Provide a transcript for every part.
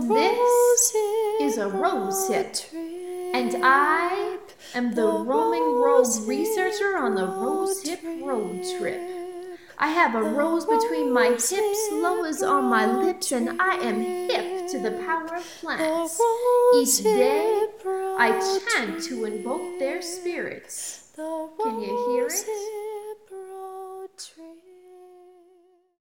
This is a rose hip, and I am the roaming rose researcher on the rose hip road trip. I have a rose between my hips, lows on my lips, and I am hip to the power of plants. Each day, I chant to invoke their spirits. Can you hear it?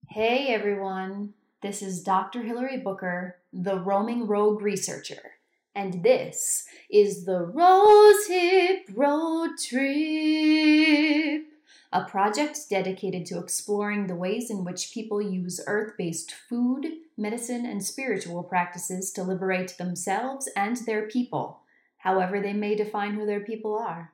Hey everyone, this is Dr. Hilary Booker, the roaming rogue researcher, and this is the Rosehip Road Trip, a project dedicated to exploring the ways in which people use earth based food, medicine, and spiritual practices to liberate themselves and their people, however they may define who their people are.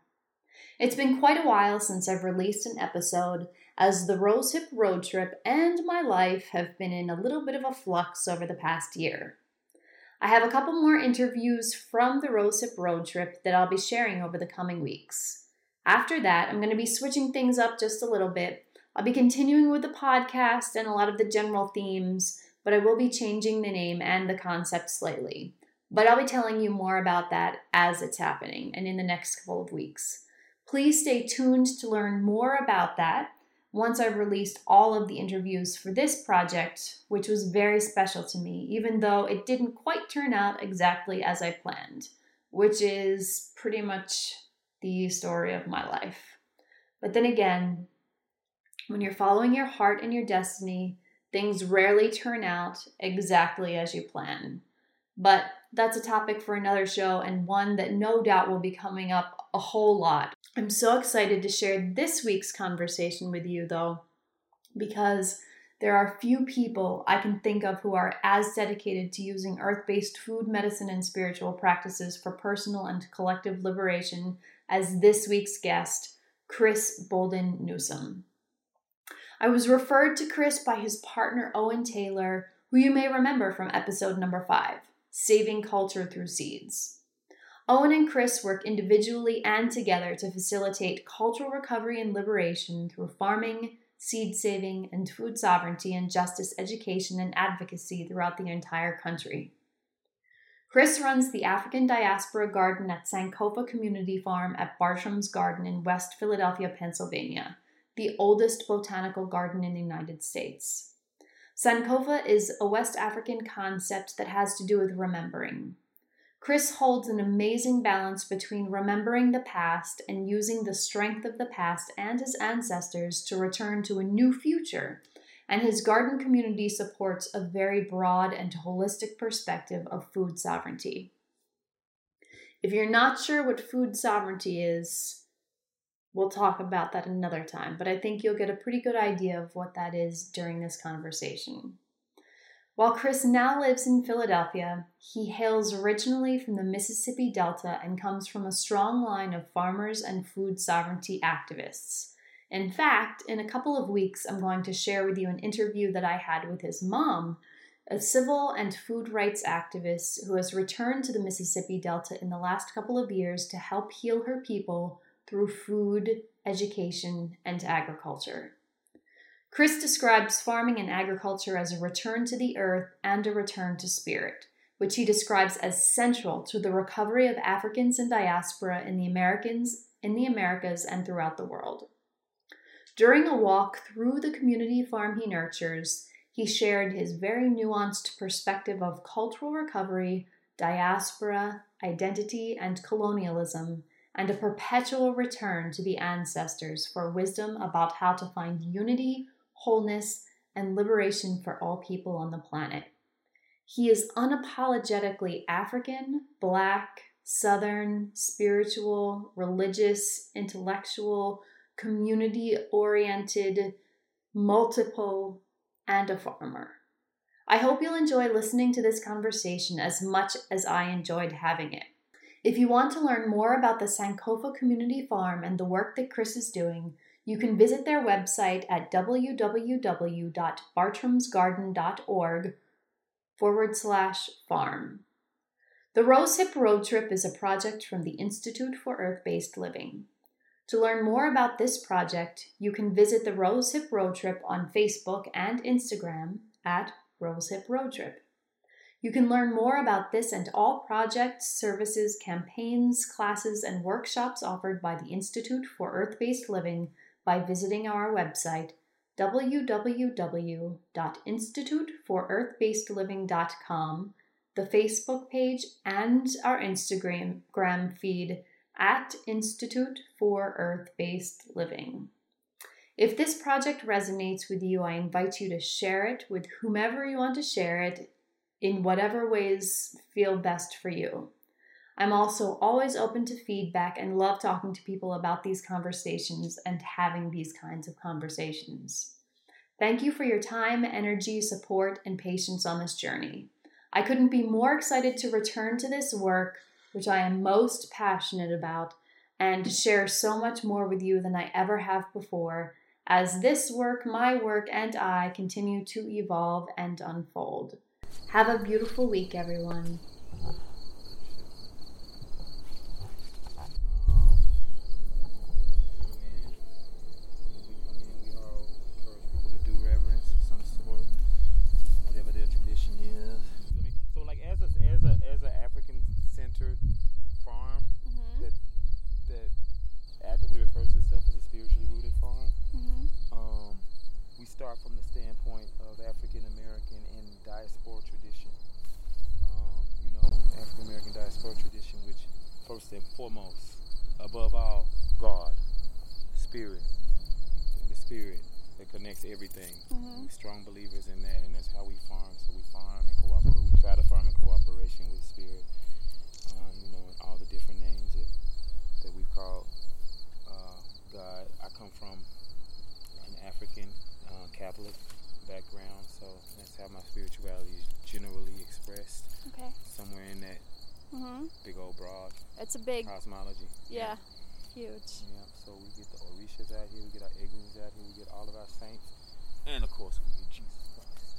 It's been quite a while since I've released an episode, as the Rosehip road trip and my life have been in a little bit of a flux over the past year. I have a couple more interviews from the Rosehip road trip that I'll be sharing over the coming weeks. After that, I'm going to be switching things up just a little bit. I'll be continuing with the podcast and a lot of the general themes, but I will be changing the name and the concept slightly. But I'll be telling you more about that as it's happening and in the next couple of weeks. Please stay tuned to learn more about that once I've released all of the interviews for this project, which was very special to me, even though it didn't quite turn out exactly as I planned, which is pretty much the story of my life. But then again, when you're following your heart and your destiny, things rarely turn out exactly as you plan. But that's a topic for another show and one that no doubt will be coming up a whole lot. I'm so excited to share this week's conversation with you, though, because there are few people I can think of who are as dedicated to using earth based food, medicine, and spiritual practices for personal and collective liberation as this week's guest, Chris Bolden Newsome. I was referred to Chris by his partner Owen Taylor, who you may remember from episode number five Saving Culture Through Seeds. Owen and Chris work individually and together to facilitate cultural recovery and liberation through farming, seed saving, and food sovereignty and justice education and advocacy throughout the entire country. Chris runs the African Diaspora Garden at Sankofa Community Farm at Bartram's Garden in West Philadelphia, Pennsylvania, the oldest botanical garden in the United States. Sankofa is a West African concept that has to do with remembering. Chris holds an amazing balance between remembering the past and using the strength of the past and his ancestors to return to a new future. And his garden community supports a very broad and holistic perspective of food sovereignty. If you're not sure what food sovereignty is, we'll talk about that another time, but I think you'll get a pretty good idea of what that is during this conversation. While Chris now lives in Philadelphia, he hails originally from the Mississippi Delta and comes from a strong line of farmers and food sovereignty activists. In fact, in a couple of weeks, I'm going to share with you an interview that I had with his mom, a civil and food rights activist who has returned to the Mississippi Delta in the last couple of years to help heal her people through food, education, and agriculture. Chris describes farming and agriculture as a return to the earth and a return to spirit, which he describes as central to the recovery of Africans and diaspora in the Americans in the Americas and throughout the world. During a walk through the community farm he nurtures, he shared his very nuanced perspective of cultural recovery, diaspora, identity, and colonialism, and a perpetual return to the ancestors for wisdom about how to find unity, wholeness, and liberation for all people on the planet. He is unapologetically African, Black, Southern, spiritual, religious, intellectual, community oriented, multiple, and a farmer. I hope you'll enjoy listening to this conversation as much as I enjoyed having it. If you want to learn more about the Sankofa Community Farm and the work that Chris is doing, you can visit their website at www.bartramsgarden.org forward slash farm. The Rosehip Road Trip is a project from the Institute for Earth Based Living. To learn more about this project, you can visit the Rosehip Road Trip on Facebook and Instagram at Rosehip Road Trip. You can learn more about this and all projects, services, campaigns, classes, and workshops offered by the Institute for Earth Based Living by visiting our website www.instituteforearthbasedliving.com, the Facebook page, and our Instagram feed at Institute for Earth Based Living. If this project resonates with you, I invite you to share it with whomever you want to share it in whatever ways feel best for you. I'm also always open to feedback and love talking to people about these conversations and having these kinds of conversations. Thank you for your time, energy, support, and patience on this journey. I couldn't be more excited to return to this work, which I am most passionate about, and to share so much more with you than I ever have before as this work, my work, and I continue to evolve and unfold. Have a beautiful week, everyone. Big cosmology. Yeah, yeah, huge. Yeah, so we get the Orishas out here, we get our Eguns out here, we get all of our saints, and of course we get Jesus Christ.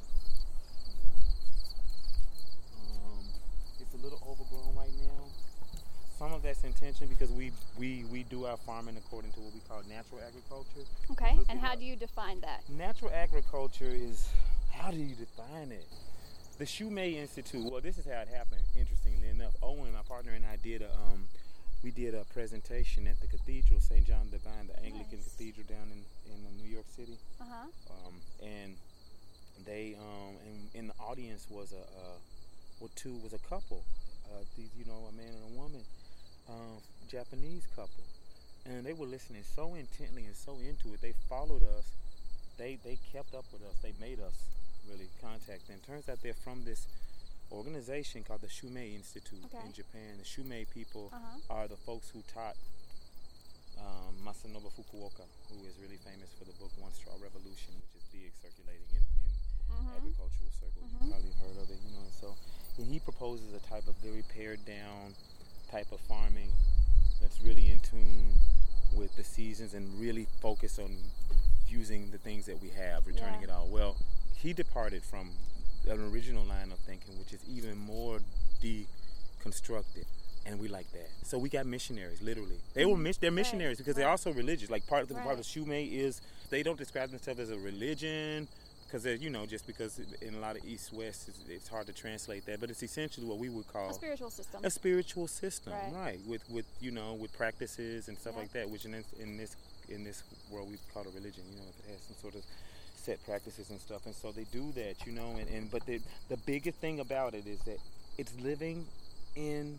Um, it's a little overgrown right now. Some of that's intention because we, we, we do our farming according to what we call natural agriculture. Okay, and how do you define that? Natural agriculture is, how do you define it? the Shumei Institute. Well, this is how it happened. Interestingly enough, Owen, my partner, and I did a um, we did a presentation at the cathedral, St. John Divine, the Anglican nice. cathedral down in in New York City. Uh-huh. Um, and they um, and in the audience was a uh, well, two was a couple. Uh, these, you know, a man and a woman, um, Japanese couple, and they were listening so intently and so into it. They followed us. They they kept up with us. They made us really contact them. Turns out they're from this organization called the Shumei Institute okay. in Japan. The Shumei people uh-huh. are the folks who taught um, Masanobu Fukuoka, who is really famous for the book One Straw Revolution, which is big circulating in, in mm-hmm. agricultural circles. Mm-hmm. You probably heard of it, you know. And so and he proposes a type of very pared down type of farming that's really in tune with the seasons and really focused on using the things that we have, returning yeah. it all. Well, he departed from an original line of thinking, which is even more deconstructed. And we like that. So we got missionaries, literally. They were mis- they're missionaries right. because they're also religious. Like part of the right. part of Shumei is they don't describe themselves as a religion because you know just because in a lot of East West it's, it's, hard to translate that, but it's essentially what we would call a spiritual system. A spiritual system, right? right. With with you know with practices and stuff like that, which in this, in this in this world we call a religion. You know, it has some sort of set practices and stuff and so they do that you know and, and but the the biggest thing about it is that it's living in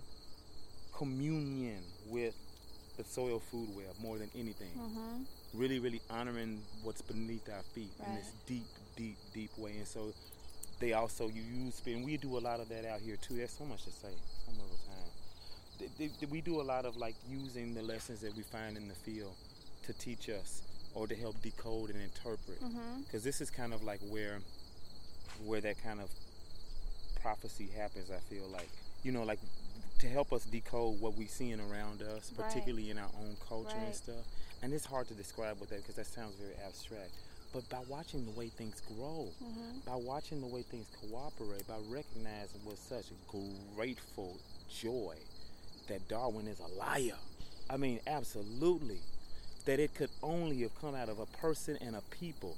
communion with the soil food web more than anything mm-hmm. really really honoring what's beneath our feet right. in this deep deep deep way and so they also you use and we do a lot of that out here too there's so much to say some of the time they, they, we do a lot of like using the lessons that we find in the field to teach us or to help decode and interpret because mm-hmm. this is kind of like where where that kind of prophecy happens i feel like you know like to help us decode what we're seeing around us particularly right. in our own culture right. and stuff and it's hard to describe what that because that sounds very abstract but by watching the way things grow mm-hmm. by watching the way things cooperate by recognizing with such grateful joy that darwin is a liar i mean absolutely that it could only have come out of a person and a people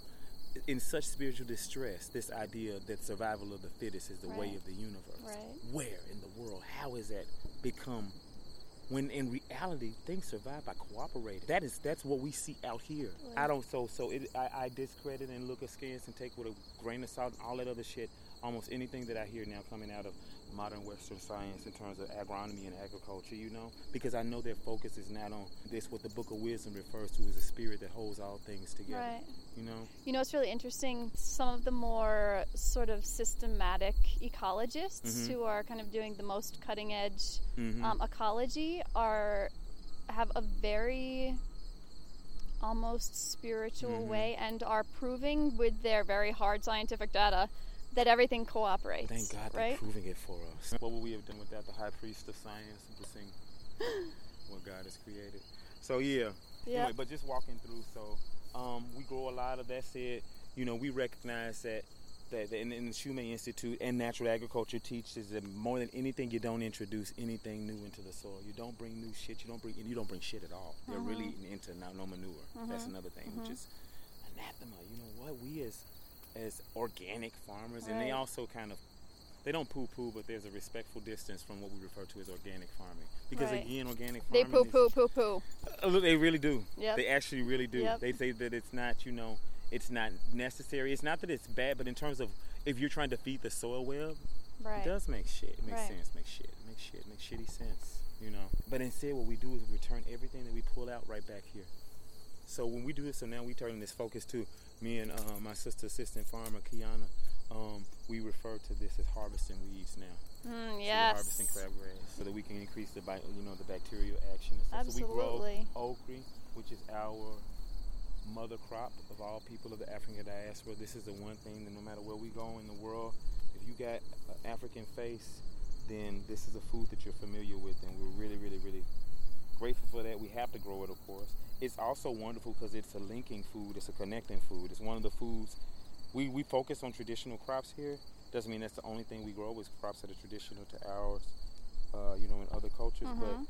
in such spiritual distress. This idea that survival of the fittest is the way of the universe. Right. Where in the world? How has that become? When in reality, things survive by cooperating. That is that's what we see out here. I don't so so it, I, I discredit and look askance and take with a grain of salt and all that other shit. Almost anything that I hear now coming out of modern Western science in terms of agronomy and agriculture, you know, because I know their focus is not on this. What the Book of Wisdom refers to as a spirit that holds all things together. Right. You know. You know, it's really interesting. Some of the more sort of systematic ecologists Mhm. who are kind of doing the most cutting edge Mhm. um, ecology are have a very almost spiritual Mhm. way and are proving with their very hard scientific data that everything cooperates. Thank God they're right? proving it for us. What would we have done without the high priest of science blessing what God has created? So yeah. Yeah. Anyway, but just walking through, so um, we grow a lot of that said, you know, we recognize that that in, in the Shumei Institute and natural agriculture teaches that more than anything, you don't introduce anything new into the soil. You don't bring new shit. You don't bring you don't bring shit at all. They're really mm-hmm. eating into no, no manure. That's mm-hmm. another thing, which mm-hmm. is anathema. You know what? We as as organic farmers, and they also kind of they don't poo poo, but there's a respectful distance from what we refer to as organic farming. Because Right. again, organic farmers. They poo poo poo poo. uh, look, they really do. Yep. They actually really do. Yep. They say that it's not, you know, it's not necessary. It's not that it's bad, but in terms of if you're trying to feed the soil well, Right. it does make shit. It makes Right. sense. Makes shit. Makes shit. Makes shitty sense. You know. But instead, what we do is we return everything that we pull out right back here. So when we do this, so now we turn this focus to me and uh, my sister, assistant farmer Kiana. Um, we refer to this as harvesting weeds now. Mm, So we're harvesting crabgrass so that we can increase the you know the bacterial action and stuff. So we grow okra, which is our mother crop of all people of the African diaspora. This is the one thing that no matter where we go in the world, if you got an African face, then this is a food that you're familiar with, and we're really, really, really grateful for that. We have to grow it, of course. It's also wonderful because it's a linking food. It's a connecting food. It's one of the foods we, we focus on traditional crops here. Doesn't mean that's the only thing we grow is crops that are traditional to ours, uh, you know, in other cultures. But Mhm.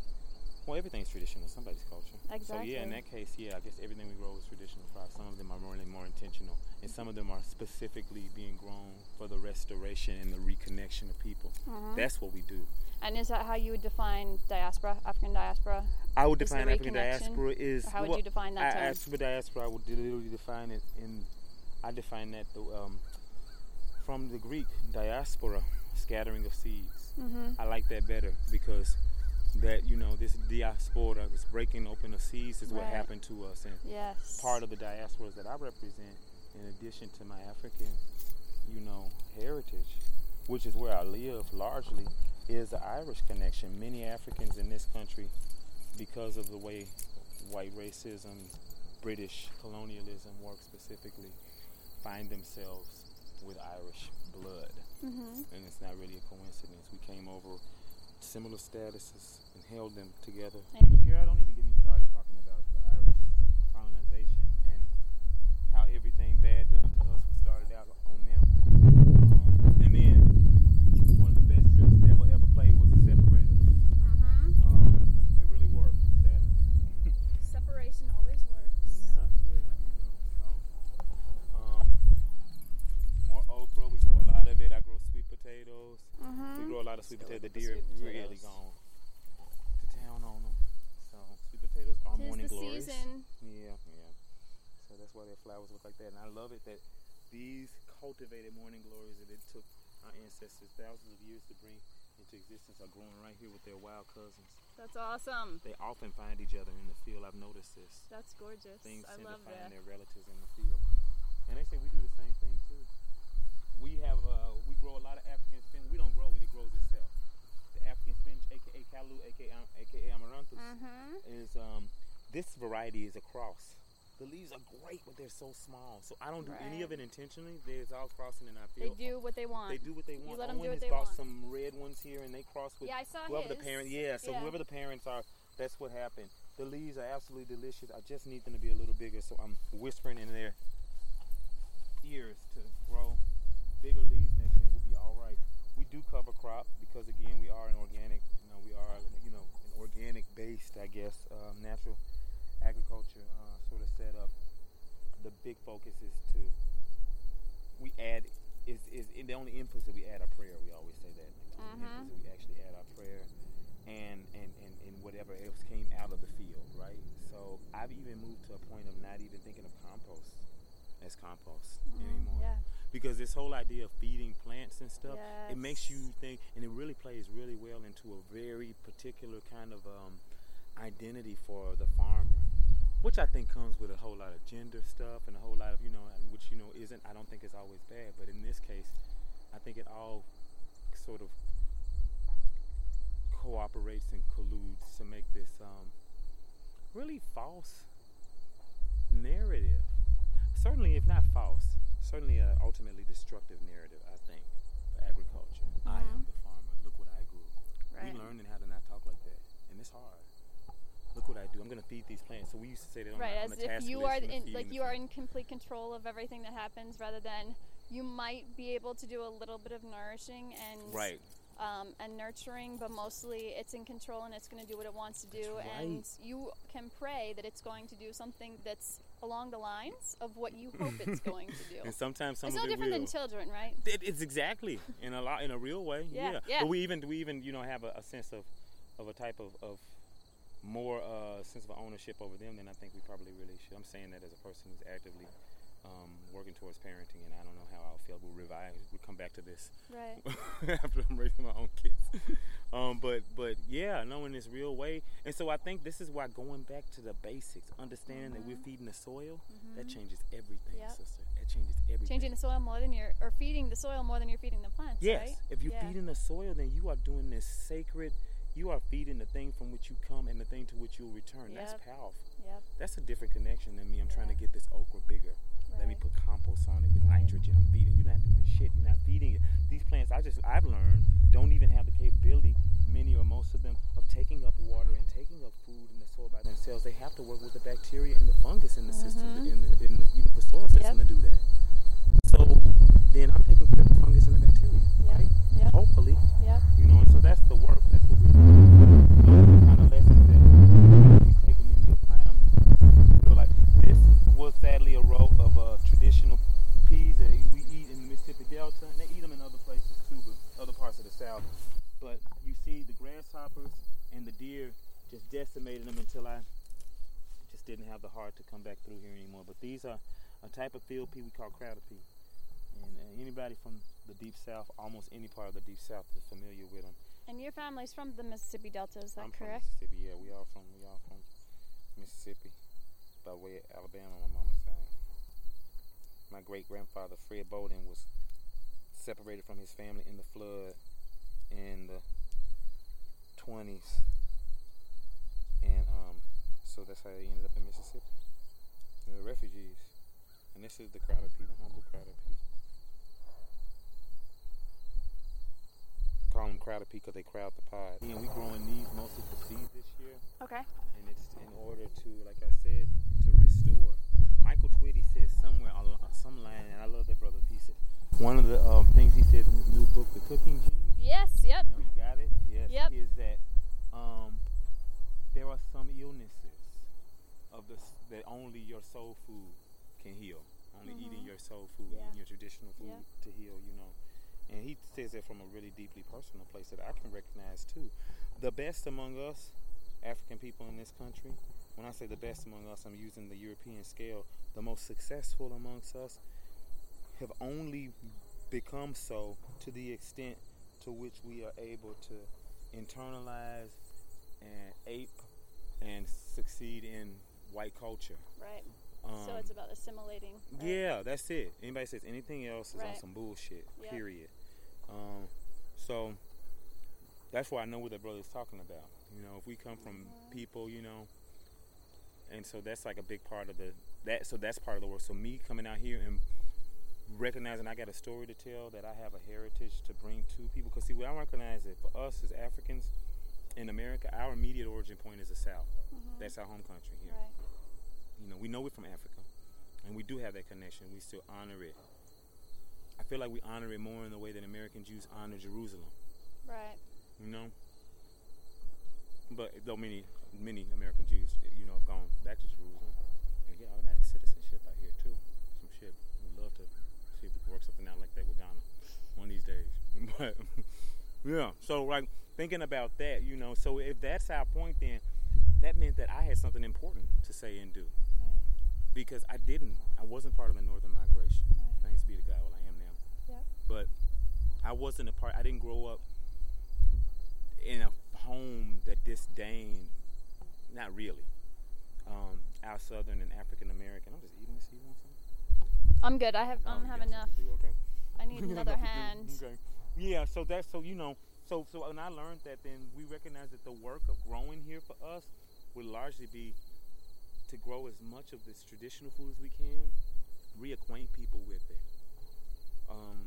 Well, everything's traditional somebody's culture. So yeah, in that case, yeah, I guess everything we grow is traditional crops. Some of them are more really more intentional, and some of them are specifically being grown for the restoration and the reconnection of people. Mhm. That's what we do. And is that how you would define diaspora, African diaspora? I would define African diaspora is Or how would well, you define that term? African diaspora, I would literally define it in. I define that the, um, from the Greek diaspora, scattering of seeds. Mm-hmm. I like that better because that you know this diaspora, this breaking open of seeds, is what happened to us, and Yes. part of the diasporas that I represent, in addition to my African, you know, heritage, which is where I live largely, is the Irish connection. Many Africans in this country, because of the way white racism, British colonialism works specifically, find themselves with Irish blood. Mm-hmm. And it's not really a coincidence. We came over similar statuses and held them together. And- Girl, don't even get me started talking about the Irish colonization and how everything bad done to us was started out on them. Um, and then one of the best tricks that ever ever played was the separator. Mm-hmm. Um, it really worked. Sadly. Separation always works. Yeah, yeah, you know. So, um, more okra. We grow a lot of it. I grow sweet potatoes. Mm-hmm. We grow a lot of sweet potatoes. The deer have really gone to town on them. So sweet potatoes are Tis morning the glories. season. Yeah, yeah. So that's why their flowers look like that. And I love it that these cultivated morning glories that it took our ancestors thousands of years to bring into existence are growing right here with their wild cousins. That's awesome. They often find each other in the field. I've noticed this. That's gorgeous. Things I tend love to find that. their relatives in the field. And they say we do the same thing too. We have uh, we grow a lot of African spinach. We don't grow it; it grows itself. The aka Kalu, aka um, aka Amaranthus, Mm-hmm. is um, this variety is a cross. The leaves are great, but they're so small. So I don't do any of it Right. intentionally. There's all crossing in our field. They do what they want. They do what they want. let 'em Owen do what has they bought want. some red ones here, and they cross with Yeah, I saw whoever the his. parent. Yeah, so Yeah. whoever the parents are, that's what happened. The leaves are absolutely delicious. I just need them to be a little bigger, so I'm whispering in their ears to grow bigger leaves next year. And we'll be all right. We do cover crop because again, we are an organic. You know, we are you know an organic based, I guess, um, natural agriculture uh, sort of setup. The big focus is to we add is is in the only inputs that we add our prayer. We always say that. That we actually add our prayer and, and, and, and whatever else came out of the field, right? So I've even moved to a point of not even thinking of compost as compost Mhm, anymore. Yeah. Because this whole idea of feeding plants and stuff, it makes you think, and it really plays really well into a very particular kind of um, identity for the farmer, which I think comes with a whole lot of gender stuff and a whole lot of, you know, which, you know, isn't, I don't think is always bad, but in this case, I think it all sort of cooperates and colludes to make this um, really false narrative. Certainly, if not false, certainly an ultimately destructive narrative, I think, for agriculture. I am Mhm. the farmer. Look what I grew. Right. We learning how to not talk like that, and it's hard. Look what I do. I'm going to feed these plants. So we used to say that on, right the, on as the if task you list, are in like you are plant. in complete control of everything that happens rather than you might be able to do a little bit of nourishing and Right. um, and nurturing but mostly it's in control and it's going to do what it wants to do That's and you can pray that it's going to do something that's along the lines of what you hope it's going to do And sometimes some it's of no different will. than children right It, it's exactly in a lot in a real way. Yeah, Yeah. yeah. But we even we even you know have a, a sense of of a type of, of more uh, sense of ownership over them than I think we probably really should. I'm saying that as a person who's actively um, working towards parenting, and I don't know how I'll feel. We'll revive. We'll come back to this right after I'm raising my own kids. um, but but yeah, knowing this real way, and so I think this is why going back to the basics, understanding that we're feeding the soil, that changes everything, Yep. sister. That changes everything. changing the soil more than you're or feeding the soil more than you're feeding the plants Yes. right If you're Yeah. feeding the soil, then you are doing this sacred. You are feeding the thing from which you come and the thing to which you'll return. That's powerful. yep That's a different connection than me. I'm trying to get this okra bigger. Let me put compost on it with Right. nitrogen. I'm feeding. You're not doing shit. You're not feeding it. These plants, I just I've learned, don't even have the capability, many or most of them, of taking up water and taking up food in the soil by themselves. They have to work with the bacteria and the fungus in the system, Mhm. in the, in the you know the soil system Yep. to do that. So then I'm taking care of the fungus and the bacteria, Yep. right? Yep. Hopefully, yep you know, and so that's the work. That's what we're doing. Those are the kind of lessons that we're taking in the time. Real life. This was sadly a row of uh, traditional peas that we eat in the Mississippi Delta, and they eat them in other places too, but other parts of the South. But you see, the grasshoppers and the deer just decimated them until I just didn't have the heart to come back through here anymore. But these are a type of field pea we call crowder pea. And uh, anybody from the deep south, almost any part of the deep south, is familiar with them. and your family's from the mississippi delta is that I'm correct Mississippi. Yeah, we all from we all from Mississippi, by way of Alabama on my mama's side. My great grandfather Fred Bowden was separated from his family in the flood in the 20s, and um, so that's how they ended up in Mississippi. Were refugees, and this is the crowder pea, the humble crowder pea. Call them crowder pea because they crowd the pod. And we're growing these mostly for seed this year okay and it's in order to, like I said, to restore. Michael Twitty says somewhere on some line, and I love that brother piece. It. One of the um, things he says in his new book, The Cooking Gene, yes yep you know, you got it. Yes, Yep. is that um, there are some illnesses of the that only your soul food can heal. Only eating Mhm. your soul food, Yeah. eating your traditional food Yeah. to heal. You know. And he says that from a really deeply personal place that I can recognize too. The best among us, African people in this country, when I say the best among us, I'm using the European scale, the most successful amongst us have only become so to the extent to which we are able to internalize and ape and succeed in white culture. right Um, so it's about assimilating right? yeah, that's it. Anybody says anything else is on some bullshit. Yep. Period. Um, so that's why I know what that brother's talking about. You know, if we come from people, you know, and so that's like a big part of the that. So that's part of the work. So me coming out here and recognizing I got a story to tell, that I have a heritage to bring to people. Because see, what I recognize that for us as Africans in America, our immediate origin point is the South. Mhm. That's our home country here right you know, we know we're from Africa, and we do have that connection. We still honor it. I feel like we honor it more in the way that American Jews honor Jerusalem. Right. You know. But though many many American Jews, you know, have gone back to Jerusalem and get automatic citizenship out here too. Some shit. We'd love to see if we can work something out like that with Ghana one of these days. But yeah, so like thinking about that, you know, so if that's our point, then that meant that I had something important to say and do. Right. Because I didn't. I wasn't part of the Northern Migration. Right. Thanks be to God. But I wasn't a part. I didn't grow up in a home that disdained. Not really. Um, our Southern and African American. I'm just eating this. You want some? I'm good. I have. I don't have yes, enough. Okay. I need another hand. Okay. Yeah, so that's so you know, so so when I learned that, then we recognize that the work of growing here for us would largely be to grow as much of this traditional food as we can, reacquaint people with it, um,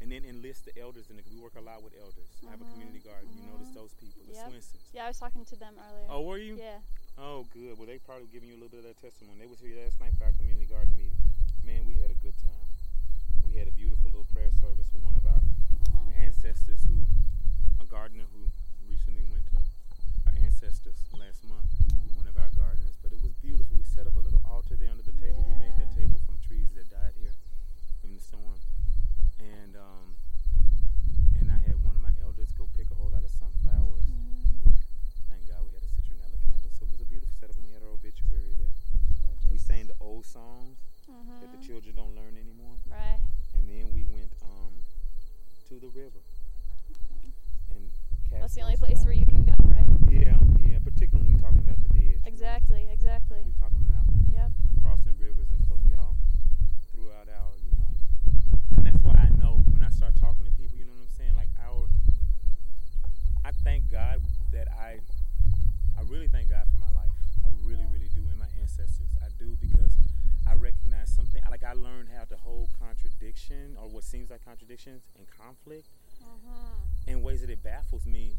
and then enlist the elders in it. We work a lot with elders. I have a community mm-hmm. garden. You notice mm-hmm. those people, the Yep. Swinsons. Yeah, I was talking to them earlier. Oh, were you? Yeah. Oh, good. Well, they probably giving you a little bit of that testimony. They was here last night for our community garden meeting. Man, we had a good time. We had a beautiful little prayer service for one of our ancestors who, a gardener who recently went to our ancestors last month, mm-hmm. one of our gardeners. But it was beautiful. We set up a little altar there under the table. We made that table from trees that died here in the storm. And, um, and I had one of my elders go pick a whole lot of sunflowers. Mhm. Thank God we had a citronella candle. So it was a beautiful setup and we had our obituary there. We sang the old songs that the children don't learn anymore. Right. And then we went um, to the river. And That's the only place where you can go, right? Yeah, yeah. Particularly when we're talking about the dead. Exactly. Exactly. We're talking about Yep. crossing rivers, and so we all threw out our, you know. And that's why I know when I start talking to people, you know what I'm saying? Like our, I thank God that I, I really thank God for my life. I really, really do, and my ancestors. I do because I recognize something. Like I learned how to hold contradiction or what seems like contradictions and conflict Mhm. in ways that it baffles me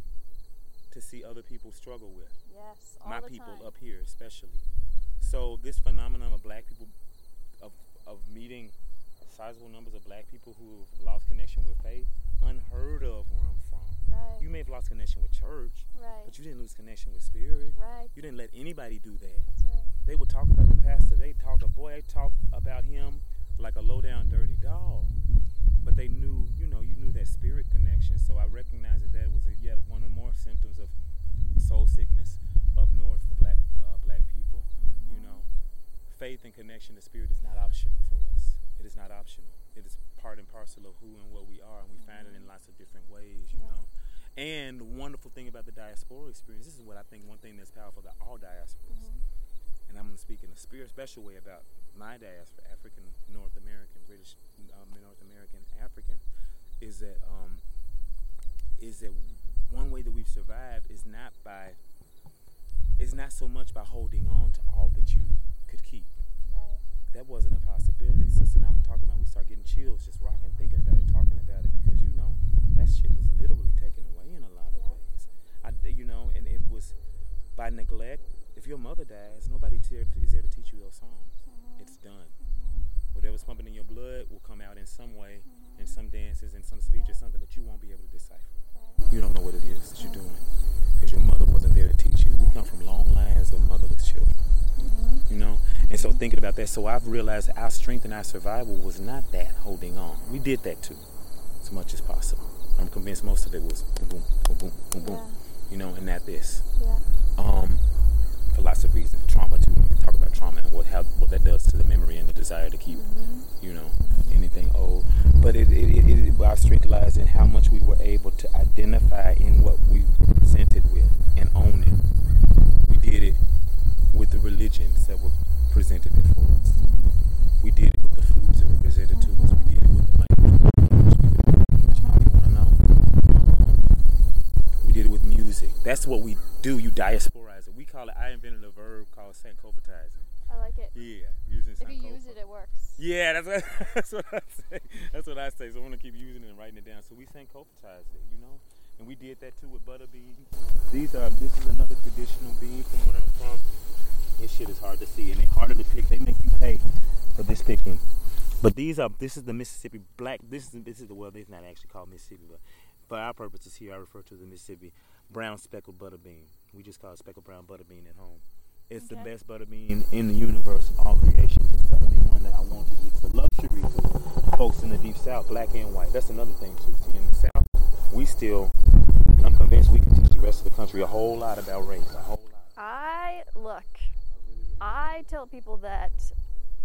to see other people struggle with Yes. All my the people time. up here especially. So this phenomenon of black people of of meeting sizable numbers of black people who have lost connection with faith, unheard of where I'm from. Right. You may have lost connection with church, right. but you didn't lose connection with spirit. right. You didn't let anybody do that. That's right. They would talk about the pastor. They talk a boy. They talk about him like a low down dirty dog. But they knew, you know, you knew that spirit connection. So I recognized that that was a, yet one of the more symptoms of soul sickness up north for black uh, black people. You know, faith and connection to spirit is not optional for. It is not optional. It is part and parcel of who and what we are, and we find it in lots of different ways. You Yeah. know. And the wonderful thing about the diaspora experience, this is what I think one thing that's powerful about all diasporas Mhm. and I'm going to speak in a spirit special way about my diaspora, African, North American, British, um, North American, African, is that um, is that one way that we've survived is not by is not so much by holding on to all that you could keep. That wasn't a possibility. Sister and I were talking about. We start getting chills just rocking, thinking about it, talking about it, because you know that shit was literally taken away in a lot of ways. I, you know, and it was by neglect. If your mother dies, nobody is there to teach you those songs. Mhm. It's done. Mhm. Whatever's pumping in your blood will come out in some way, Mhm. in some dances, in some speech, or something that you won't be able to decipher. You don't know what it is that you're doing because your mother wasn't there to teach you. We come from long lines of motherless children Mhm. you know. And so thinking about that, so I've realized our strength and our survival was not that holding on. We did that too, as much as possible. I'm convinced most of it was boom, boom, boom, boom, boom, boom, Yeah. you know, and not this. Yeah. Um, for lots of reasons, trauma too. When we talk about trauma and what how what that does to the memory and the desire to keep, Mhm. you know, anything old. But it, it, it, it our strength lies in how much we were able to identify in what we presented with and own it. We did it with the religions that were presented before us. We did it with the foods that were presented to us. We did it with the language. We did it with the English, want to know. Um, we did it with music. That's what we do. You diasporize it. We call it. I invented a verb called sancopatizing. I like it. Yeah, using If you use it, it works. Yeah, that's what, that's what I say. That's what I say. So I want to keep using it and writing it down. So we sancopatized it, you know, and we did that too with butter beans. These are. This is another traditional bean from where I'm from. This shit is hard to see and it's harder to pick. They make you pay for this picking. But these are. This is the Mississippi black. This is this is the well. It's not actually called Mississippi, but for our purposes here, I refer to the Mississippi brown speckled butter bean. We just call it speckled brown butter bean at home. It's the best butter bean in the universe, all creation. It's the only one that I want to eat. It's a luxury to folks in the deep south, black and white. That's another thing too. See, in the south, we still I'm convinced we can teach the rest of the country a whole lot about race. A whole lot. I look. A really, really I tell people that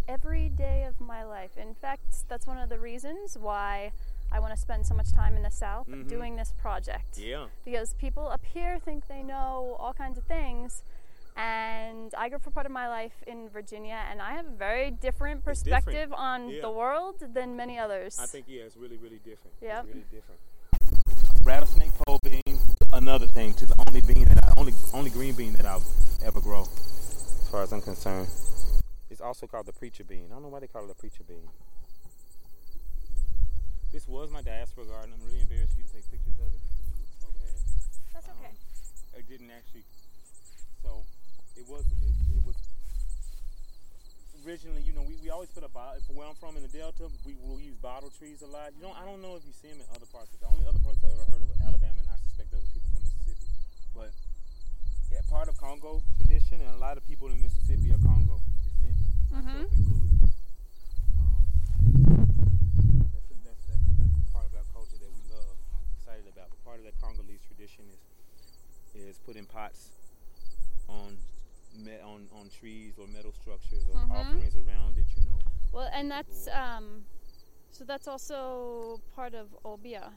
every day of my life. In fact, that's one of the reasons why I want to spend so much time in the South Mhm. doing this project. Yeah. Because people up here think they know all kinds of things. And I grew up for part of my life in Virginia, and I have a very different It's different. perspective on Yeah. the world than many others. I think yeah, it's really, really different. It's really different. Rattlesnake pole bean, another thing to the only bean that I only only green bean that I'll ever grow, as far as I'm concerned. It's also called the preacher bean. I don't know why they call it a preacher bean. This was my diaspora garden. I'm really embarrassed for you to take pictures of it because it looks so bad. That's okay. Um, it didn't actually. So it was. It, it was originally. You know, we, we always put a bottle. Where I'm from in the Delta, we will use bottle trees a lot. You know, I don't know if you see them in other parts. The only other parts I've ever heard of was Alabama, and I suspect those are people from Mississippi. But yeah, part of Congo tradition, and a lot of people in Mississippi are Congo descended, myself Mhm. included. Um, that's, a, that's, that's, that's part of our culture that we love, excited about. But part of that Congolese tradition is is putting pots on me, on on trees or metal structures or Mhm. offerings around it. You know. Well, and that's um, so that's also part of Obia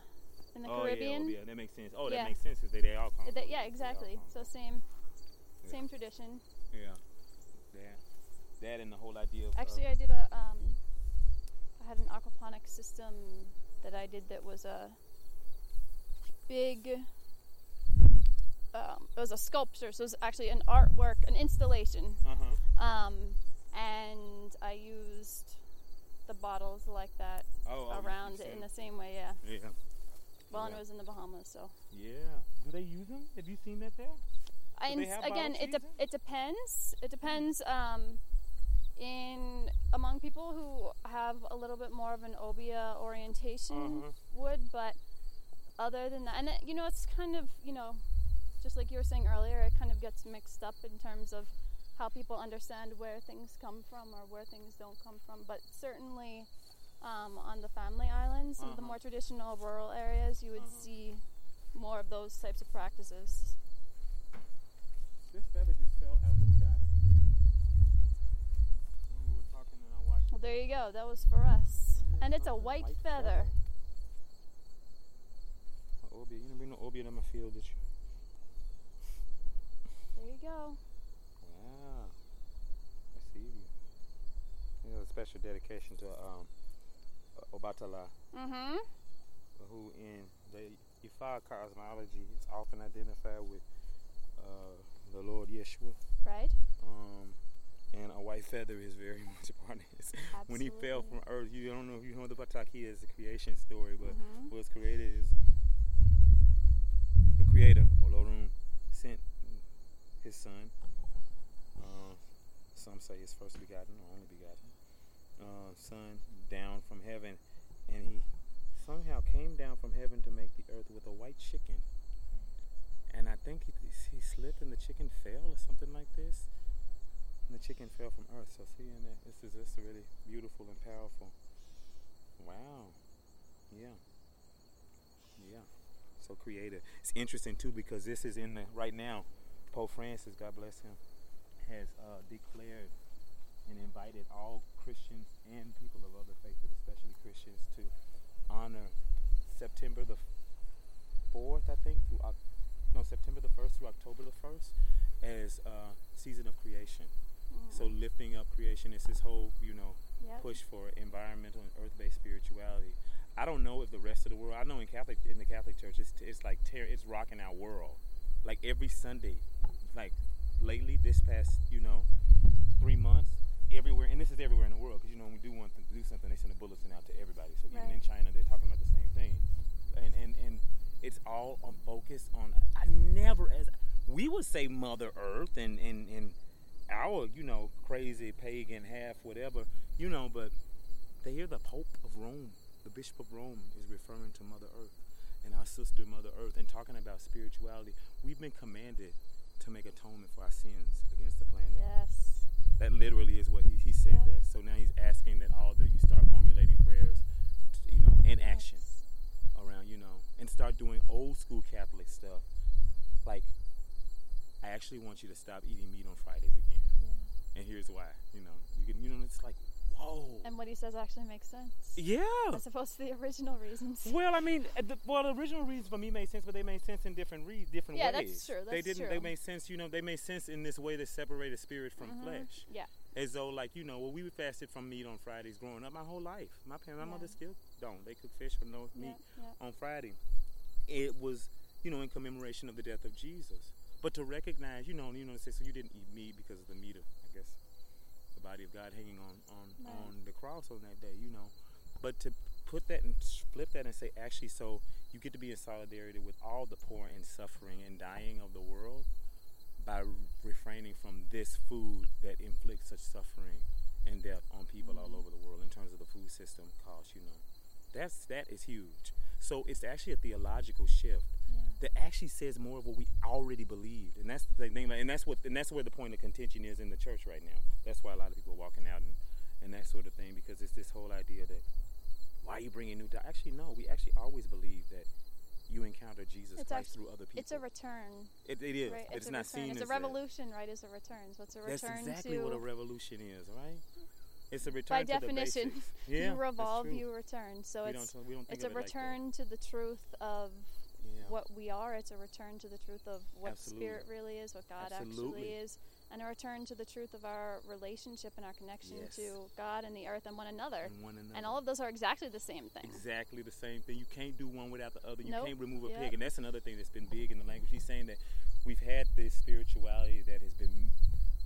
in the oh Caribbean. yeah, oh, yeah, that makes sense. Oh, Yeah. that makes sense because they they all. That- yeah, exactly. So same, Yeah. same tradition. Yeah. That, that and the whole idea of Actually, I did a um, I had an aquaponic system that I did that was a big. Um, it was a sculpture, so it was actually an artwork, an installation. uh-huh. Um, and I used the bottles like that oh, oh, around it in the same way, yeah. yeah. Well, and Yeah. it was in the Bahamas, so. Yeah. Do they use them? Have you seen that there? I, they have again, it de- it depends. It depends. Um, in among people who have a little bit more of an obia orientation Uh-huh. would, but other than that, and it, you know, it's kind of you know, just like you were saying earlier, it kind of gets mixed up in terms of how people understand where things come from or where things don't come from. But certainly, um, on the Family Islands, some of the Uh-huh. more traditional rural areas, you would Uh-huh. see more of those types of practices. This feather just fell out of the sky. When we were talking and I watched Well, there you go. That was for us. Yeah, And it's a white, white feather. A Obia. You didn't bring no Obia to my field, did you? You go. Wow. I see you. There's a special dedication to um, Obatala, Mm-hmm. who in the Ifa cosmology is often identified with uh, the Lord Yeshua. Right? Um, and a white feather is very much a part of his. When he fell from earth, you don't know if you know the Pataki is the creation story, but Mhm. what was created is the creator, Olorun, sent his son, uh, some say his first begotten or only begotten, uh, son down from heaven, and he somehow came down from heaven to make the earth with a white chicken. And I think he, he slipped and the chicken fell or something like this. And the chicken fell from earth. So seeing that, this is just really beautiful and powerful. Wow. Yeah. Yeah. So creative. It's interesting too because this is in the right now. Pope Francis, God bless him, has uh, declared and invited all Christians and people of other faiths, but especially Christians, to honor September the fourth, I think, through no September the first through October the first, as uh, season of creation. So lifting up creation is this whole, you know, Yep. push for environmental and earth-based spirituality. I don't know if the rest of the world. I know in Catholic in the Catholic Church, it's, it's like tear, it's rocking our world. Like every Sunday, like lately, this past you know three months, everywhere, and this is everywhere in the world because you know when we do want them to do something, they send a bulletin out to everybody. So even in China, they're talking about the same thing, and and and it's all on focus on. I never as we would say Mother Earth and and and our you know crazy pagan half whatever you know, but they hear the Pope of Rome, the Bishop of Rome, is referring to Mother Earth and our sister Mother Earth and talking about spirituality. We've been commanded to make atonement for our sins against the planet. Yes. That literally is what he, he said that. So now he's asking that all that you start formulating prayers, you know, in action Yes. around, you know, and start doing old school Catholic stuff. like, I actually want you to stop eating meat on Fridays again. Yeah. And here's why. You know, you can, you know, it's like, what he says actually makes sense. yeah. As opposed to the original reasons. Well, I mean, uh, the, well, the original reasons for me made sense, but they made sense in different re- different Yeah, ways. that's true, they didn't. They made sense. You know, they made sense in this way that separated spirit from Mhm. flesh. Yeah. As though, like, you know, well, we fasted from meat on Fridays growing up my whole life. My parents, my Yeah. mother still don't. They cook fish with no meat Yeah. on Friday. It was, you know, in commemoration of the death of Jesus. But to recognize, you know, you know, say, so you didn't eat meat because of the meat of, I guess, body of God hanging on on Right. on the cross on that day, you know. But to put that and flip that and say, actually, so you get to be in solidarity with all the poor and suffering and dying of the world by refraining from this food that inflicts such suffering and death on people all Mhm. over the world in terms of the food system cost, you know. That's that is huge. So it's actually a theological shift Yeah. That actually says more of what we already believed, and that's the thing. And that's what and that's where the point of contention is in the church right now. That's why a lot of people are walking out and, and that sort of thing because it's this whole idea that why are you bringing new? Do- actually, no. We actually always believe that you encounter Jesus It's Christ act- through other people. It's a return, it, it is. right? It's, a not return. seen It's as a that. revolution, right? It's a return. So it's a That's exactly to. what a revolution is, right? It's a return by to the definition. Yeah, you revolve, you return. So we it's don't, don't it's a it like return to the truth of Yeah. what we are. It's a return to the truth of what Absolutely. spirit really is, what God Absolutely. actually is, and a return to the truth of our relationship and our connection Yes. to God and the earth and one another. And one another. And all of those are exactly the same thing. Exactly the same thing. You can't do one without the other. You Nope. can't remove a Yep. peg, and that's another thing that's been big in the language. He's saying that we've had this spirituality that has been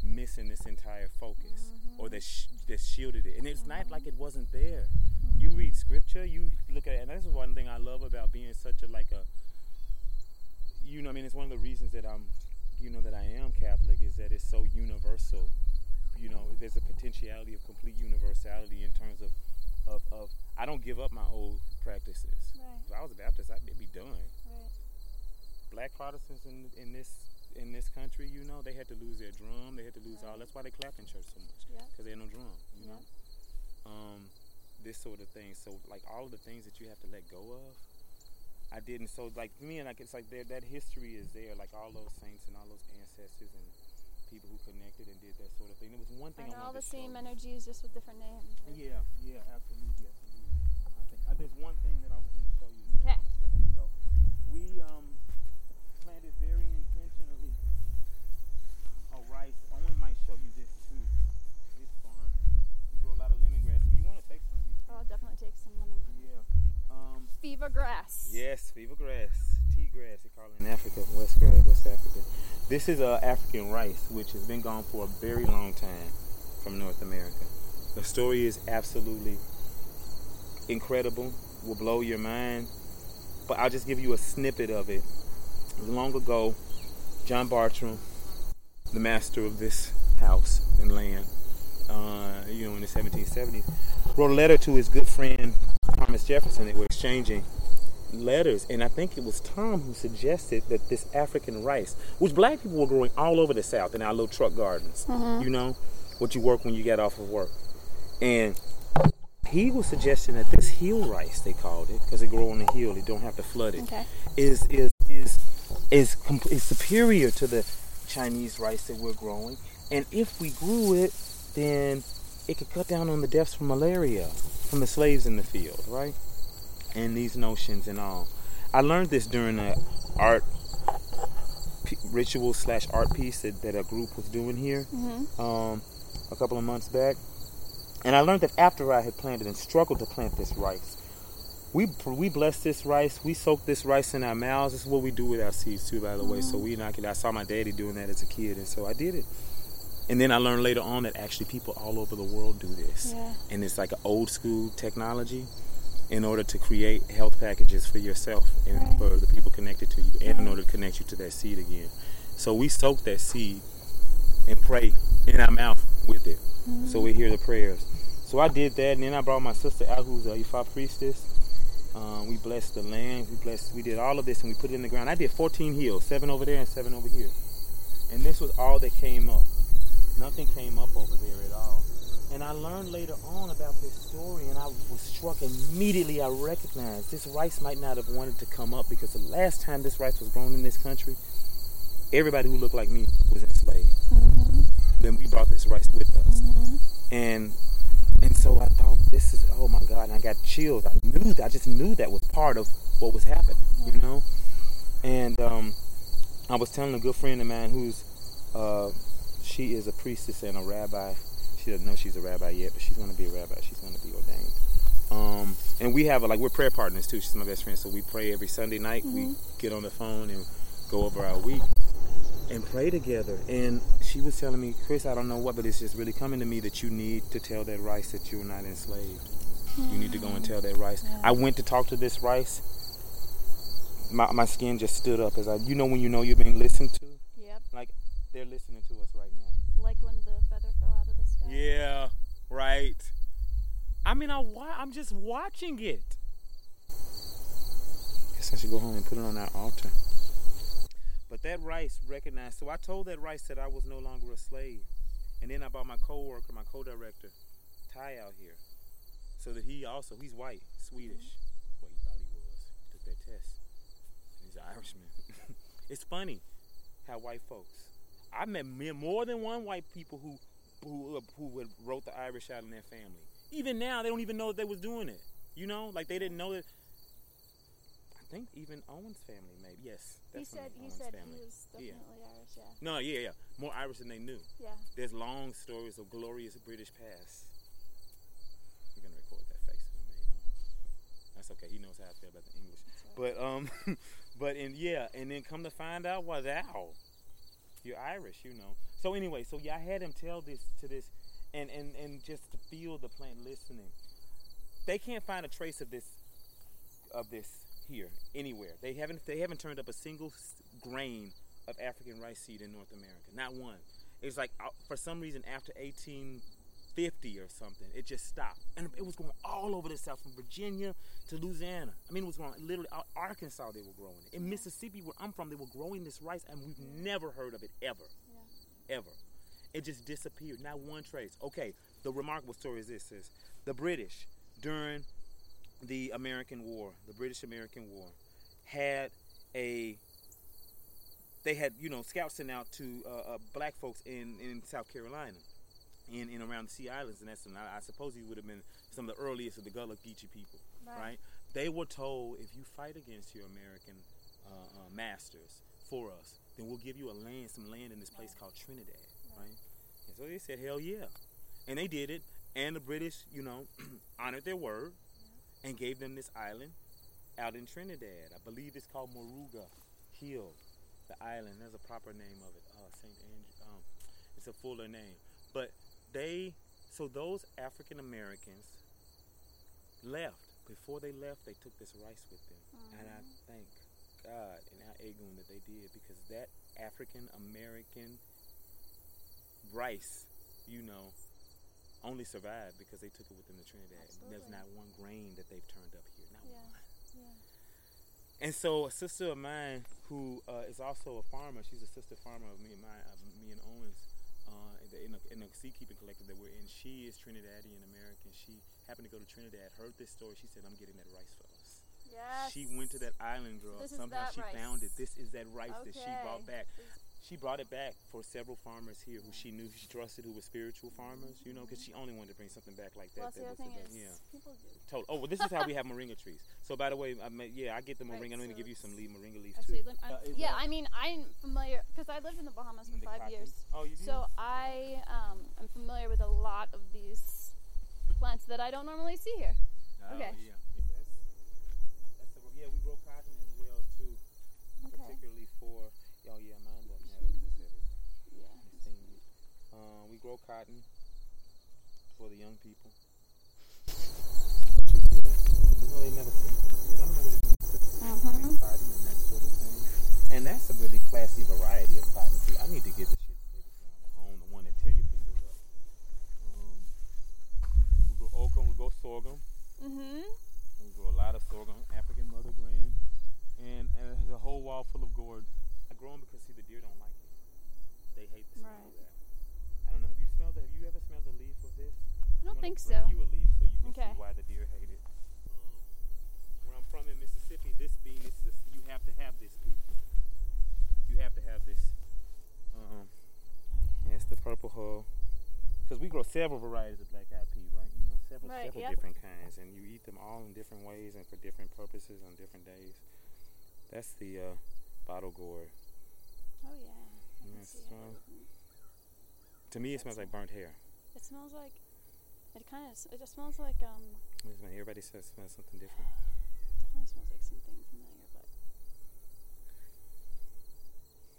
missing this entire focus, or Mhm. that sh- that shielded it, and it's not Mhm. like it wasn't there. You Mhm. read scripture, you look at it, and that's one thing I love about being such a like a, you know, I mean, it's one of the reasons that I'm, you know, that I am Catholic is that it's so universal. You know, there's a potentiality of complete universality in terms of, of, of I don't give up my old practices. Right, If I was a Baptist, I'd be done. right. Black Protestants in in this in this country, you know, they had to lose their drum. They had to lose all. That's why they clap in church so much Yeah. because they had no drum. You Yeah. know, um, this sort of thing. So like all of the things that you have to let go of, I didn't. So like me and like it's like there that history is there. Like all those saints and all those ancestors and people who connected and did that sort of thing. There was one thing And I all wanted the to show same energies, just with different names. right? Yeah, yeah, absolutely, absolutely. I think uh, there's one thing that I was going to show you. Okay. that's what I said. So we um planted very intentionally a rice. Owen might show you. This farm, we grow a lot of lemongrass. If you want to take some of these, Oh, I'll definitely take some lemongrass. yeah. Grass. Yes, fever grass, tea grass, they call it in Africa, West grass, West Africa. This is uh, African rice, which has been gone for a very long time from North America. The story is absolutely incredible, will blow your mind. But I'll just give you a snippet of it. Long ago, John Bartram, the master of this house and land, uh, you know, in the 1770s, wrote a letter to his good friend Thomas Jefferson. They were exchanging letters, and I think it was Tom who suggested that this African rice, which black people were growing all over the South in our little truck gardens, Mhm. you know, what you work when you get off of work, and he was suggesting that this hill rice they called it because it grow on the hill, they don't have to flood it, Okay. is is is is com- is superior to the Chinese rice that we're growing, and if we grew it, then it could cut down on the deaths from malaria from the slaves in the field, right? And these notions and all. I learned this during an art p- ritual slash art piece that, that a group was doing here Mm-hmm. um, a couple of months back, and I learned that after I had planted and struggled to plant this rice, we we bless this rice. We soak this rice in our mouths. This is what we do with our seeds too, by the way. So we knock it. I saw my daddy doing that as a kid, and so I did it. And then I learned later on that actually people all over the world do this, Yeah. and it's like an old school technology in order to create health packages for yourself and for the people connected to you, and in order to connect you to that seed again. So we soak that seed and pray in our mouth with it. So we hear the prayers. So I did that, and then I brought my sister out, who's a Ifa priestess. Um, we blessed the land. We blessed. We did all of this, and we put it in the ground. I did 14 hills, seven over there and seven over here. And this was all that came up. Nothing came up over there at all. And I learned later on about this story, and I was struck immediately. I recognized this rice might not have wanted to come up because the last time this rice was grown in this country, everybody who looked like me was enslaved. Mm-hmm. Then we brought this rice with us, and and so I thought this is oh my God, and I got chills. I knew that I just knew that was part of what was happening, you know. And um, I was telling a good friend of mine who's uh, she is a priestess and a rabbi. She doesn't know she's a rabbi yet, but she's going to be a rabbi. She's going to be ordained. Um, and we have a, like we're prayer partners too. She's my best friend, so we pray every Sunday night. We get on the phone and go over our week and pray together. And she was telling me, Chris, I don't know what, but it's just really coming to me that you need to tell that rice that you're not enslaved. You need to go and tell that rice. I went to talk to this rice. My, my skin just stood up as I, you know, when you know you're being listened to, Yep. like they're listening to us right now. Like when the feather fell out of the sky. Yeah, right. I mean, I wa- I'm just watching it. Guess I should go home and put it on that altar. But that rice recognized. So I told that rice that I was no longer a slave, and then I brought my coworker, my co-director, Ty out here, so that he also he's white, Swedish. Mm-hmm. Well, he thought he was. He took that test. He's an Irishman. it's funny how white folks. I met more than one white people who who who would wrote the Irish out in their family. Even now, they don't even know that they was doing it. You know, like they didn't know that. I think even Owen's family, maybe yes. He said he Owen's said family. he was Yeah. definitely Irish. Yeah. No, yeah, yeah, more Irish than they knew. Yeah. There's long stories of glorious British past. You're gonna record that face that I made. Huh? That's okay. He knows how I feel about the English. But um, but and yeah, and then come to find out, wow, you're Irish, you know. So anyway, so yeah, I had him tell this to this, and and and just to feel the plant listening. They can't find a trace of this, of this here anywhere. They haven't they haven't turned up a single grain of African rice seed in North America. Not one. It's like uh, for some reason after 1850 or something, it just stopped, and it was going all over the South, from Virginia to Louisiana. I mean, it was going literally Ar- Arkansas. They were growing it. In Mississippi, where I'm from, they were growing this rice, and we've never heard of it ever, ever. It just disappeared. Not one trace. Okay, the remarkable story is this: is the British during the American War, the British-American War, had a they had you know scouts sent out to uh, uh, black folks in in South Carolina, in in around the Sea Islands, and that's and I, I suppose he would have been some of the earliest of the Gullah Geechee people, Right. right? They were told if you fight against your American uh, uh, masters for us, then we'll give you a land, some land in this place called Trinidad, right? And so they said, hell yeah, and they did it, and the British, you know, honored their word and gave them this island out in Trinidad. I believe it's called Moruga Hill, the island. There's a proper name of it. Uh, Saint Andrew. Um, it's a fuller name. But they, so those African Americans left. Before they left, they took this rice with them, and I thank God and our Ogun that they did because that African American rice, you know, only survived because they took it with them to Trinidad. There's not one grain that they've turned up here. Not Yeah. one. Yeah. And so a sister of mine who uh, is also a farmer, she's a sister farmer of me and my, of me and Owens, uh, in, the, in, the, in the sea keeping collective that we're in. She is Trinidadian American. She happened to go to Trinidad, heard this story. She said, "I'm getting that rice for us." Yes. She went to that island, girl. this is Somehow that she rice. found it. This is that rice that she brought Okay. back. She brought it back for several farmers here who she knew she trusted, who were spiritual farmers. You know, because she only wanted to bring something back like that. Plus, the that other was thing is, yeah. people do. Total. Oh, well, this is how we have moringa trees. So, by the way, I may, yeah, I get the Right, moringa. I'm going to give you some leaf, moringa leaf Actually, too. let- I'm- Uh, yeah, that- I mean, I'm familiar because I lived in the Bahamas for The five cotton? years. Oh, you do? So I um, am familiar with a lot of these plants that I don't normally see here. Oh, okay. yeah. That's, that's the, yeah, we grow cotton as well too, Okay. particularly for. Oh yeah, mine doesn't have it just everywhere. Yeah. It's seen- Grow cotton for the young people. You know, they never. They don't know what it means to Mhm. cotton and that sort of thing. And that's a really classy variety of cotton too. I need to get the shit that they was growing at home, the one that tear your fingers up. Um, we grow okra, we grow sorghum. Mm-hmm. We grow a lot of sorghum, African mother grain, and, and there's a whole wall full of gourds. I grow them because see the deer don't like it. They hate the smell of Right. that. I don't know. Have you smelled? Have you ever smelled the leaf of this? I don't I'm think gonna so. bring you a leaf so you can Okay. see why the deer hate it. Um, where I'm from in Mississippi, this bean is a, you have to have this piece. You have to have this Arapaho, because we grow several varieties of black eyed pea, right? You know, several, Right, several yep. different kinds, and you eat them all in different ways and for different purposes on different days. That's the uh, bottle gourd. Oh yeah. I can Yes, see how well, To me, it smells like burnt hair. It smells like. It kind of. It just smells like um. It smells- Everybody says it smells something different. Definitely smells like something familiar, but.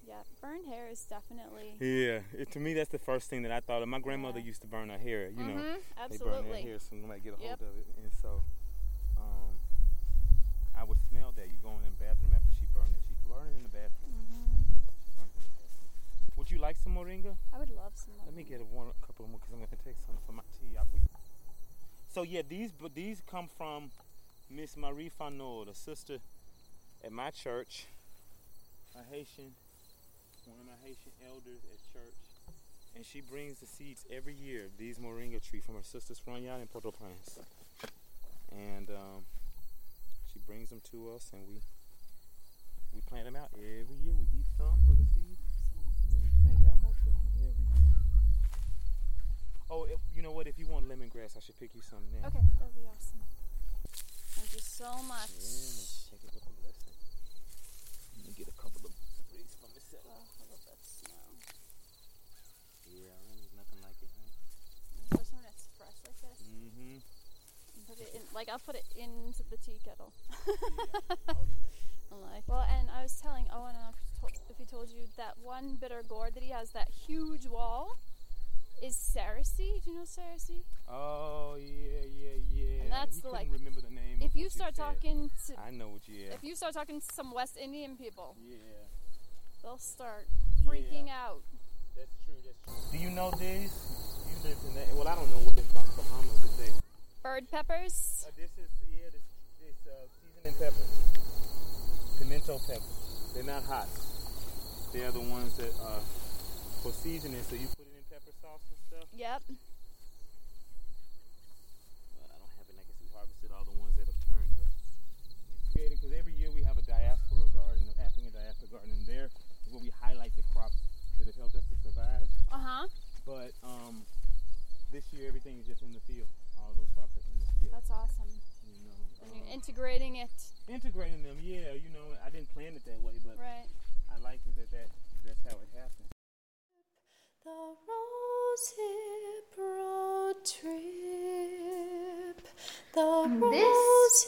Yeah, burned hair is definitely. Yeah, it, to me, that's the first thing that I thought of. My grandmother Yeah. used to burn her hair. You know, Mhm, they burn their absolutely. hair so nobody get a Yep. hold of it. And so, um, I would smell that. You go in the bathroom after she burned it. She burned it in the bathroom. hmm She burned it in the bathroom. Would you like some moringa? I would love some. Moringa. Let me get a, one, a couple more because I'm going to take some for my tea. So yeah, these but these come from Miss Marie Fanot, a sister at my church, a Haitian, one of my Haitian elders at church, and she brings the seeds every year of these moringa tree from her sister's front yard in Port-au-Prince, and um, she brings them to us, and we we plant them out every year. We eat some of the seeds. And then we plant out most of them every year. Oh, if, you know what? If you want lemongrass, I should pick you some now. Okay, that would be awesome. Thank you so much. Yeah, take it with a blessing. Let me get a couple of sprigs for myself. Oh, I love that smell. Yeah, there's nothing like it, huh? Especially when it's fresh like this. Mm-hmm. Put it in, like I'll put it into the tea kettle. Oh, I'm like, well, and I was telling Owen, I don't know if he told, if he told you that one bitter gourd that he has, that huge wall, is cerasee. Do you know cerasee? Oh, yeah, yeah, yeah. And that's you like, remember the name. If you start said. talking to, I know what you. Yeah. if you start talking to some West Indian people, yeah. they'll start Yeah. freaking out. That's true. That's true. Do you know these? You lived in that. Well, I don't know what in Bahamas to say. Bird peppers. Uh, this is yeah, this this uh, seasoning pepper, pimento peppers. They're not hot. They are the ones that are for seasoning. So you put it in pepper sauce and stuff. Yep. Well, I don't have it. I guess we harvested all the ones that have turned. But it's created because every year we have a diaspora garden, an African diaspora garden, and there is where we highlight the crops that have helped us to survive. Uh huh. But um, this year everything is just in the field. All those crops are in the field. That's awesome. You know, And you're um, integrating it. integrating them. Yeah, you know, I didn't plan it that way, but Right. I like it that, that that's how it happened. The Rose Hip Road Trip. The This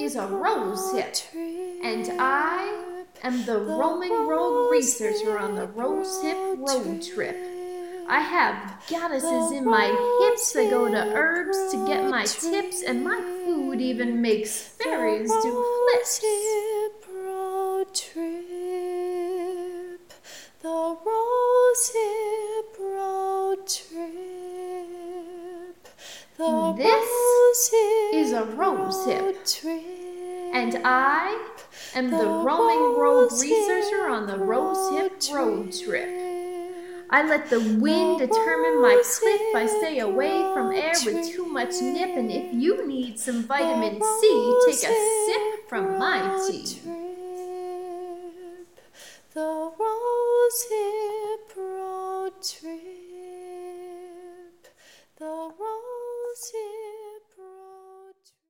is a rose hip, Trip. and I am the roaming rogue researcher on the Rose Hip Road Trip. I have goddesses in my hips that go to herbs to get my tips, and my food even makes fairies do flips. This is a rose hip, Road Trip. And I am the roaming rogue researcher on the Rose Hip Road Trip. I let the wind determine my clip. I stay away from air with too much nip. And if you need some vitamin C, take a sip from my tea. The Rose Hip Road Trip close here.